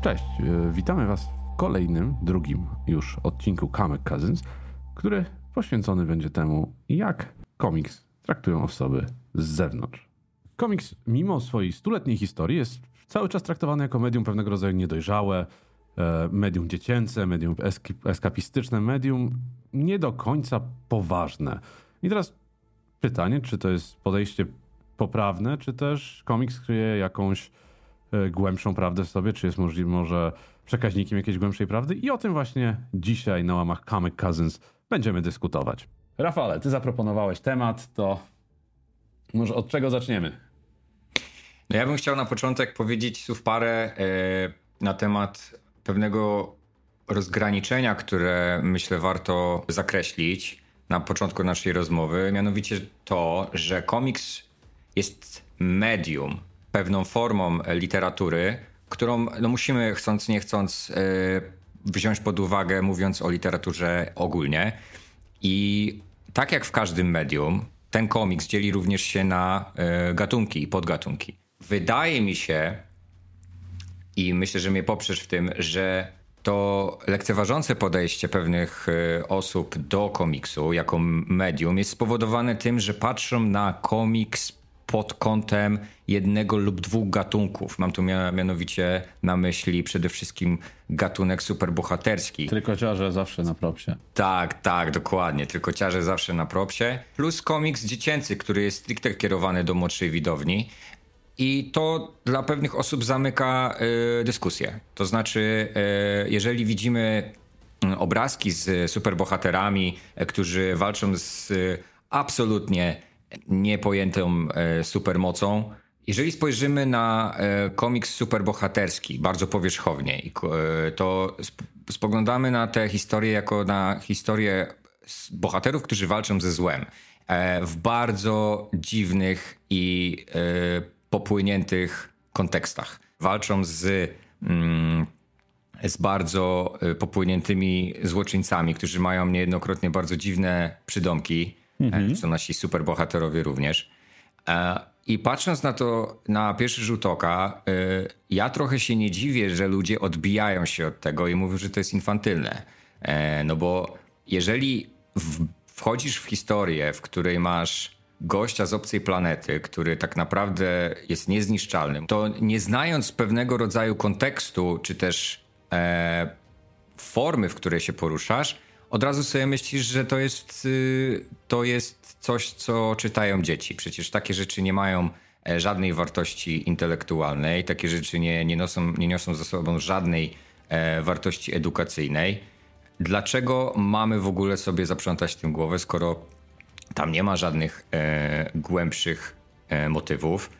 Cześć, e, witamy Was w kolejnym, drugim już odcinku Kamek Cousins, który poświęcony będzie temu, jak komiks traktują osoby z zewnątrz. Komiks, mimo swojej stuletniej historii, jest cały czas traktowany jako medium pewnego rodzaju niedojrzałe, e, medium dziecięce, medium eskapistyczne, medium nie do końca poważne. I teraz pytanie, czy to jest podejście poprawne, czy też komiks kryje jakąś głębszą prawdę w sobie, czy jest możliwe może przekaźnikiem jakiejś głębszej prawdy i o tym właśnie dzisiaj na łamach Comic Cousins będziemy dyskutować. Rafale, ty zaproponowałeś temat, to może od czego zaczniemy? No ja bym chciał na początek powiedzieć słów parę e, na temat pewnego rozgraniczenia, które myślę warto zakreślić na początku naszej rozmowy, mianowicie to, że komiks jest medium, pewną formą literatury, którą no, musimy chcąc nie chcąc yy, wziąć pod uwagę, mówiąc o literaturze ogólnie. I tak jak w każdym medium, ten komiks dzieli również się na yy, gatunki i podgatunki. Wydaje mi się, i myślę, że mnie poprzesz w tym, że to lekceważące podejście pewnych e, osób do komiksu jako medium jest spowodowane tym, że patrzą na komiks pod kątem jednego lub dwóch gatunków. Mam tu mianowicie na myśli przede wszystkim gatunek superbohaterski. Trykociarze zawsze na propsie. Tak, tak, dokładnie. Trykociarze zawsze na propsie. Plus komiks dziecięcy, który jest stricte kierowany do młodszej widowni. I to dla pewnych osób zamyka y, dyskusję. To znaczy, y, jeżeli widzimy mm, obrazki z superbohaterami, y, którzy walczą z y, absolutnie niepojętą y, supermocą, jeżeli spojrzymy na y, komiks superbohaterski bardzo powierzchownie, to spoglądamy na tę historię jako na historię bohaterów, którzy walczą ze złem e, w bardzo dziwnych i popłyniętych kontekstach. Walczą z, mm, z bardzo popłyniętymi złoczyńcami, którzy mają niejednokrotnie bardzo dziwne przydomki. Mhm. Są nasi superbohaterowie również. E, I patrząc na to na pierwszy rzut oka, y, ja trochę się nie dziwię, że ludzie odbijają się od tego i mówią, że to jest infantylne. E, no bo jeżeli wchodzisz w historię, w której masz gościa z obcej planety, który tak naprawdę jest niezniszczalnym, to nie znając pewnego rodzaju kontekstu, czy też e, formy, w której się poruszasz, od razu sobie myślisz, że to jest, y, to jest coś, co czytają dzieci. Przecież takie rzeczy nie mają e, żadnej wartości intelektualnej, takie rzeczy nie, nie, noszą, nie niosą ze sobą żadnej e, wartości edukacyjnej. Dlaczego mamy w ogóle sobie zaprzątać tym głowę, skoro tam nie ma żadnych e, głębszych e, motywów.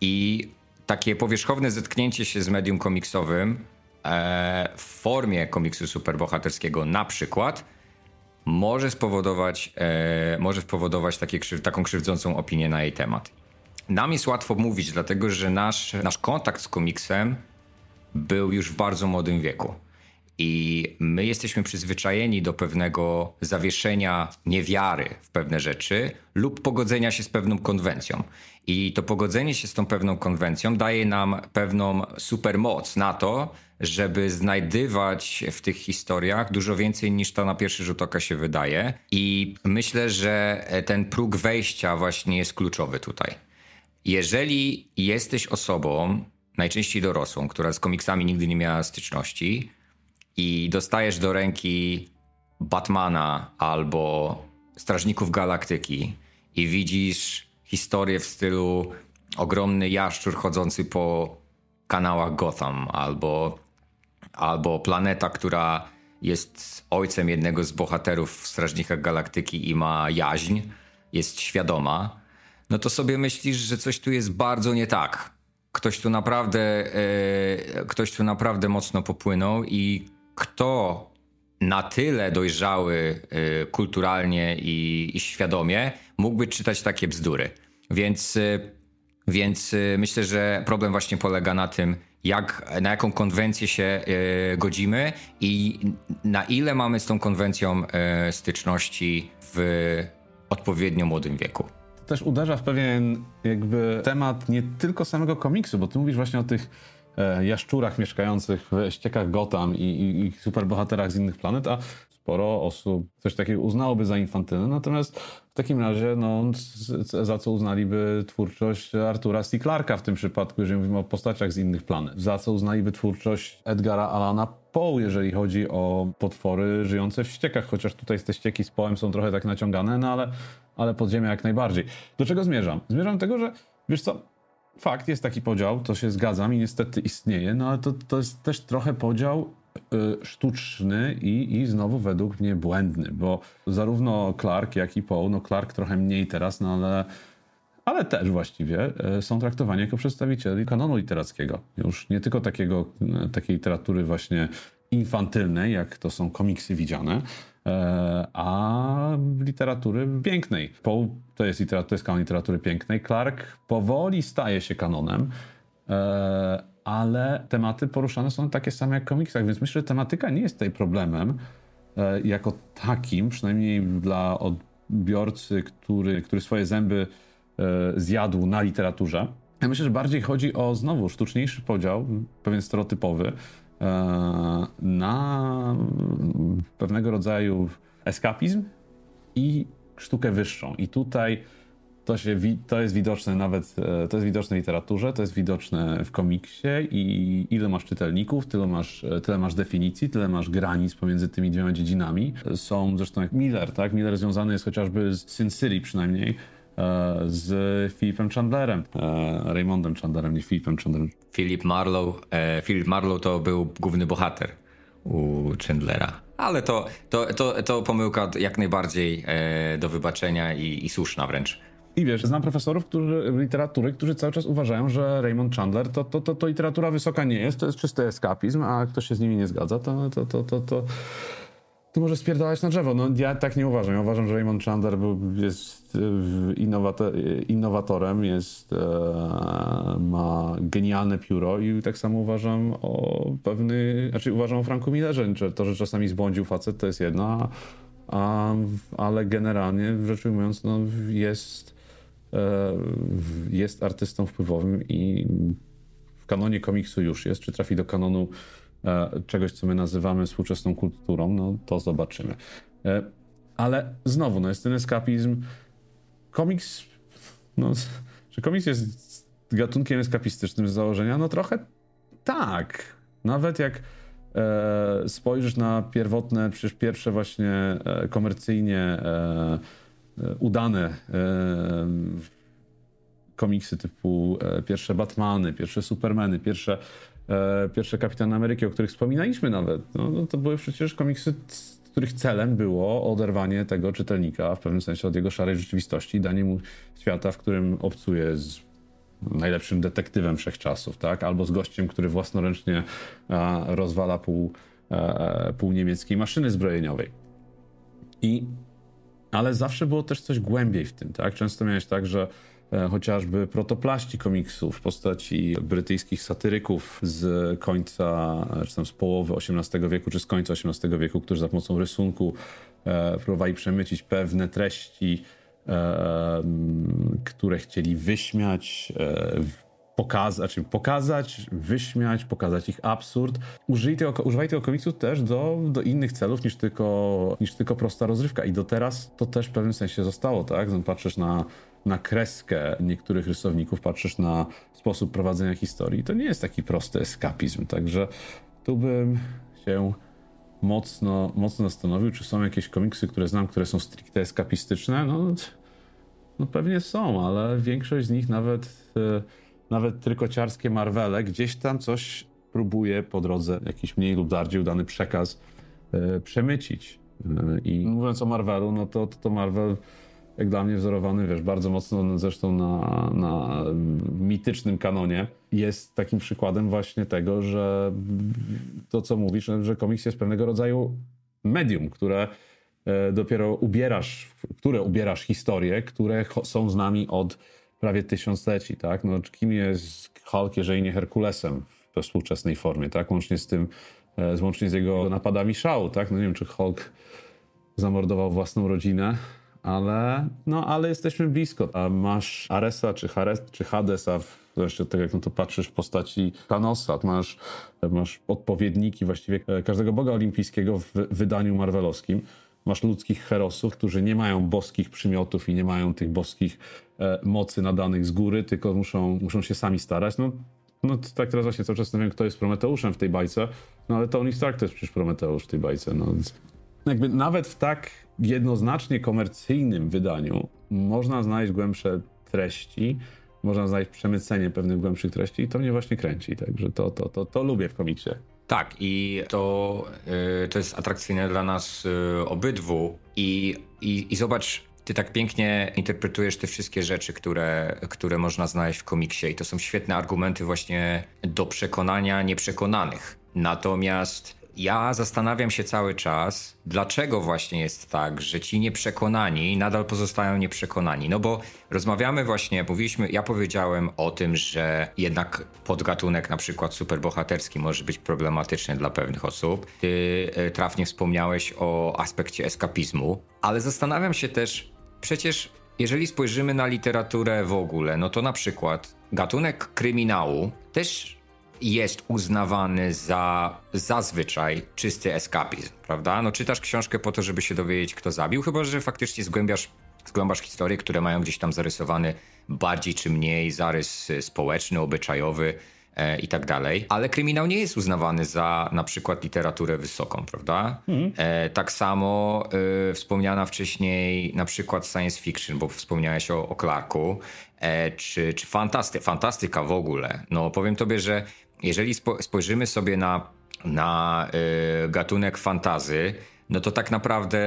I takie powierzchowne zetknięcie się z medium komiksowym w formie komiksu superbohaterskiego na przykład może spowodować, e, może spowodować takie, taką krzywdzącą opinię na jej temat. Nam jest łatwo mówić, dlatego że nasz, nasz kontakt z komiksem był już w bardzo młodym wieku. I my jesteśmy przyzwyczajeni do pewnego zawieszenia niewiary w pewne rzeczy lub pogodzenia się z pewną konwencją. I to pogodzenie się z tą pewną konwencją daje nam pewną supermoc na to, żeby znajdywać w tych historiach dużo więcej niż to na pierwszy rzut oka się wydaje. I myślę, że ten próg wejścia właśnie jest kluczowy tutaj. Jeżeli jesteś osobą, najczęściej dorosłą, która z komiksami nigdy nie miała styczności, i dostajesz do ręki Batmana albo Strażników Galaktyki i widzisz historię w stylu ogromny jaszczur chodzący po kanałach Gotham albo, albo planeta, która jest ojcem jednego z bohaterów w Strażnikach Galaktyki i ma jaźń, jest świadoma, no to sobie myślisz, że coś tu jest bardzo nie tak. Ktoś tu naprawdę, e, ktoś tu naprawdę mocno popłynął i kto na tyle dojrzały y, kulturalnie i, świadomie mógłby czytać takie bzdury. Więc, y, więc y, myślę, że problem właśnie polega na tym, jak, na jaką konwencję się godzimy i na ile mamy z tą konwencją styczności w odpowiednio młodym wieku. To też uderza w pewien jakby temat nie tylko samego komiksu, bo ty mówisz właśnie o tych jaszczurach mieszkających w ściekach Gotham i, i, i superbohaterach z innych planet, a sporo osób coś takiego uznałoby za infantylne, natomiast w takim razie no, za co uznaliby twórczość Artura C. Clarka w tym przypadku, jeżeli mówimy o postaciach z innych planet, za co uznaliby twórczość Edgara Alana Poe, jeżeli chodzi o potwory żyjące w ściekach, chociaż tutaj te ścieki z Poem są trochę tak naciągane, no ale, ale podziemia jak najbardziej. Do czego zmierzam? Zmierzam do tego, że wiesz co, fakt, jest taki podział, to się zgadzam i niestety istnieje, no ale to, to jest też trochę podział y, sztuczny i, i znowu według mnie błędny, bo zarówno Clark, jak i Poe, no Clark trochę mniej teraz, no ale, ale też właściwie y, są traktowani jako przedstawicieli kanonu literackiego. Już nie tylko takiego, y, takiej literatury właśnie infantylnej, jak to są komiksy widziane, a literatury pięknej. Poe to jest, to jest kanon literatury pięknej. Clark powoli staje się kanonem, e, ale tematy poruszane są takie same jak w komiksach, więc myślę, że tematyka nie jest tutaj problemem e, jako takim, przynajmniej dla odbiorcy, który, który swoje zęby zjadł na literaturze. Ja myślę, że bardziej chodzi o znowu sztuczniejszy podział, pewien stereotypowy, E, na pewnego rodzaju eskapizm i sztukę wyższą. I tutaj to, się, to jest widoczne nawet, e, to jest widoczne w literaturze, to jest widoczne w komiksie i ile masz czytelników, tyle masz, e, tyle masz definicji, tyle masz granic pomiędzy tymi dwiema dziedzinami. Są zresztą jak Miller, tak? Miller związany jest chociażby z Sin City przynajmniej, E, z Philipem Chandlerem, e, Raymondem Chandlerem, nie Philipem Chandlerem. Philip Marlowe, e, Philip Marlowe to był główny bohater u Chandlera. Ale to, to, to, to pomyłka jak najbardziej do wybaczenia i, i słuszna wręcz. I wiesz, znam profesorów którzy, literatury, którzy cały czas uważają, że Raymond Chandler to, to, to, to literatura wysoka nie jest, to jest czysty eskapizm, a ktoś się z nimi nie zgadza, to, to, to, to, to, to może spierdalać na drzewo. No ja tak nie uważam. Ja uważam, że Raymond Chandler był, jest e, innowatorem, jest, e, ma genialne pióro i tak samo uważam o pewny, znaczy uważam o Franku Millerze, że to, że czasami zbłądził facet to jest jedno, a, ale generalnie rzecz ujmując no, jest, e, jest artystą wpływowym i w kanonie komiksu już jest, czy trafi do kanonu E, czegoś, co my nazywamy współczesną kulturą, no to zobaczymy. E, ale znowu, no jest ten eskapizm. Komiks, no, czy komiks jest gatunkiem eskapistycznym z założenia? No trochę tak. Nawet jak e, spojrzysz na pierwotne, przecież pierwsze właśnie e, komercyjnie e, e udane komiksy typu pierwsze Batmany, pierwsze Supermany, pierwsze e, pierwsze Kapitan Ameryki, o których wspominaliśmy nawet, no, no, to były przecież komiksy, których celem było oderwanie tego czytelnika w pewnym sensie od jego szarej rzeczywistości i danie mu świata, w którym obcuje z najlepszym detektywem wszechczasów, tak? Albo z gościem, który własnoręcznie a, rozwala pół, a, pół niemieckiej maszyny zbrojeniowej. I ale zawsze było też coś głębiej w tym, tak? Często miałeś tak, że E, chociażby protoplaści komiksów w postaci brytyjskich satyryków z końca, czy tam z połowy XVIII wieku, czy z końca XVIII wieku, którzy za pomocą rysunku e, próbowali przemycić pewne treści, e, które chcieli wyśmiać, pokazać, znaczy pokazać, wyśmiać, pokazać ich absurd. Użyli tego, używali tego komiksu też do, do innych celów niż tylko, niż tylko prosta rozrywka i do teraz to też w pewnym sensie zostało, tak? Patrzysz na na kreskę niektórych rysowników, patrzysz na sposób prowadzenia historii, to nie jest taki prosty eskapizm. Także tu bym się mocno, mocno zastanowił, czy są jakieś komiksy, które znam, które są stricte eskapistyczne. No, no pewnie są, ale większość z nich, nawet, e, nawet trykociarskie Marvele, gdzieś tam coś próbuje po drodze jakiś mniej lub bardziej udany przekaz e, przemycić. E, I mówiąc o Marvelu, no to, to Marvel jak dla mnie wzorowany, wiesz, bardzo mocno zresztą na, na mitycznym kanonie, jest takim przykładem właśnie tego, że to, co mówisz, że komiks jest pewnego rodzaju medium, które e, dopiero ubierasz, które ubierasz historie, które są z nami od prawie tysiącleci, tak? No, kim jest Hulk, jeżeli nie Herkulesem we współczesnej formie, tak? Łącznie z tym, e, łącznie z jego napadami szału, tak? No nie wiem, czy Hulk zamordował własną rodzinę, ale, no, ale jesteśmy blisko. A masz Aresa czy, Hares, czy Hadesa, zresztą tak jak na to patrzysz w postaci Thanosa, masz, masz odpowiedniki właściwie każdego boga olimpijskiego w wydaniu marvelowskim. Masz ludzkich herosów, którzy nie mają boskich przymiotów i nie mają tych boskich e, mocy nadanych z góry, tylko muszą, muszą się sami starać. No, no tak teraz właśnie cały czas nie wiem, kto jest Prometeuszem w tej bajce, no ale Tony Stark to jest przecież Prometeusz w tej bajce. No, więc jakby nawet w tak jednoznacznie komercyjnym wydaniu można znaleźć głębsze treści, można znaleźć przemycenie pewnych głębszych treści i to mnie właśnie kręci, także to, to, to, to lubię w komiksie. Tak, i to, yy, to jest atrakcyjne dla nas yy, obydwu. I, i, I zobacz, ty tak pięknie interpretujesz te wszystkie rzeczy, które, które można znaleźć w komiksie, i to są świetne argumenty właśnie do przekonania nieprzekonanych. Natomiast ja zastanawiam się cały czas, dlaczego właśnie jest tak, że ci nieprzekonani nadal pozostają nieprzekonani. No bo rozmawiamy właśnie, mówiliśmy, ja powiedziałem o tym, że jednak podgatunek na przykład superbohaterski może być problematyczny dla pewnych osób. Ty e, trafnie wspomniałeś o aspekcie eskapizmu, ale zastanawiam się też, przecież jeżeli spojrzymy na literaturę w ogóle, no to na przykład gatunek kryminału też jest uznawany za zazwyczaj czysty eskapizm, prawda? No czytasz książkę po to, żeby się dowiedzieć, kto zabił, chyba że faktycznie zgłębiasz, zgłębasz historie, które mają gdzieś tam zarysowany bardziej czy mniej zarys społeczny, obyczajowy e, i tak dalej. Ale kryminał nie jest uznawany za na przykład literaturę wysoką, prawda? Mhm. E, tak samo e, wspomniana wcześniej na przykład science fiction, bo wspomniałeś o, o Clarku, e, czy, czy fantasty, fantastyka w ogóle. No powiem tobie, że jeżeli spo, spojrzymy sobie na, na y, gatunek fantazy, no to tak naprawdę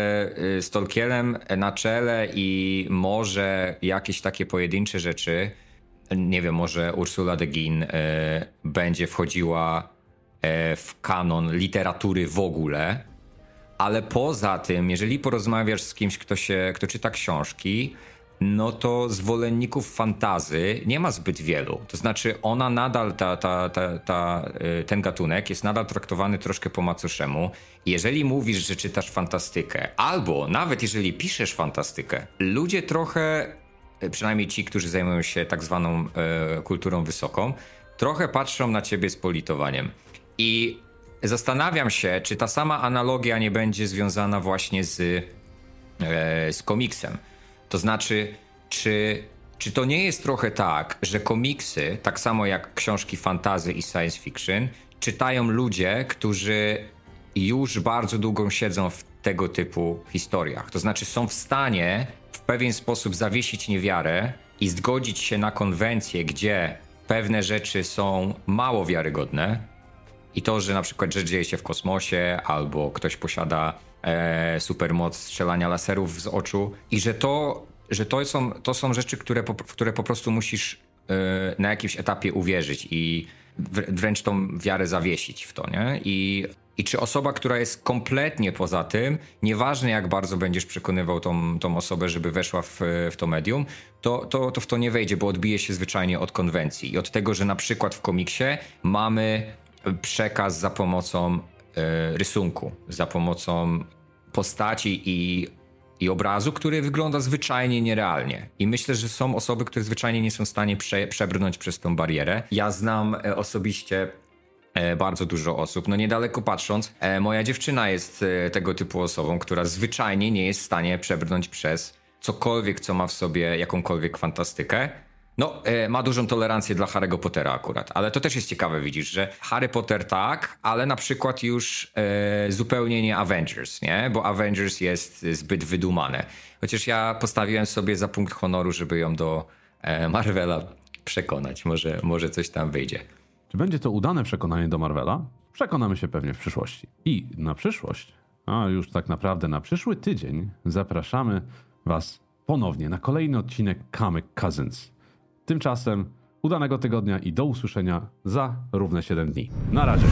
y, na czele i może jakieś takie pojedyncze rzeczy, nie wiem, może Ursula de Guin y, będzie wchodziła y, w kanon literatury w ogóle, ale poza tym, jeżeli porozmawiasz z kimś, kto, się, kto czyta książki, no to zwolenników fantazy nie ma zbyt wielu. To znaczy, ona nadal, ta, ta, ta, ta, y, ten gatunek jest nadal traktowany troszkę po macoszemu. Jeżeli mówisz, że czytasz fantastykę, albo nawet jeżeli piszesz fantastykę, ludzie trochę, y, przynajmniej ci, którzy zajmują się tak zwaną e, kulturą wysoką, trochę patrzą na ciebie z politowaniem. I zastanawiam się, czy ta sama analogia nie będzie związana właśnie z, e, z komiksem. To znaczy, czy, czy to nie jest trochę tak, że komiksy, tak samo jak książki fantazy i science fiction, czytają ludzie, którzy już bardzo długo siedzą w tego typu historiach. To znaczy, są w stanie w pewien sposób zawiesić niewiarę i zgodzić się na konwencję, gdzie pewne rzeczy są mało wiarygodne. I to, że na przykład rzecz dzieje się w kosmosie, albo ktoś posiada e, supermoc strzelania laserów z oczu i że to, że to, są, to są rzeczy, które po, w które po prostu musisz e, na jakimś etapie uwierzyć i wręcz tą wiarę zawiesić w to, nie? I, I czy osoba, która jest kompletnie poza tym, nieważne jak bardzo będziesz przekonywał tą, tą osobę, żeby weszła w, w to medium, to, to, to w to nie wejdzie, bo odbije się zwyczajnie od konwencji i od tego, że na przykład w komiksie mamy przekaz za pomocą rysunku, za pomocą postaci i, i obrazu, który wygląda zwyczajnie nierealnie. I myślę, że są osoby, które zwyczajnie nie są w stanie prze, przebrnąć przez tą barierę. Ja znam e, osobiście e, bardzo dużo osób. No niedaleko patrząc, moja dziewczyna jest tego typu osobą, która zwyczajnie nie jest w stanie przebrnąć przez cokolwiek, co ma w sobie jakąkolwiek fantastykę. No, e, ma dużą tolerancję dla Harry'ego Pottera akurat, ale to też jest ciekawe, widzisz, że Harry Potter tak, ale na przykład już e, zupełnie nie Avengers, nie? Bo Avengers jest zbyt wydumane. Chociaż ja postawiłem sobie za punkt honoru, żeby ją do e, Marvela przekonać. Może, może coś tam wyjdzie. Czy będzie to udane przekonanie do Marvela? Przekonamy się pewnie w przyszłości. I na przyszłość, a już tak naprawdę na przyszły tydzień, zapraszamy Was ponownie na kolejny odcinek Comic Cousins. Tymczasem udanego tygodnia i do usłyszenia za równe 7 dni. Na razie.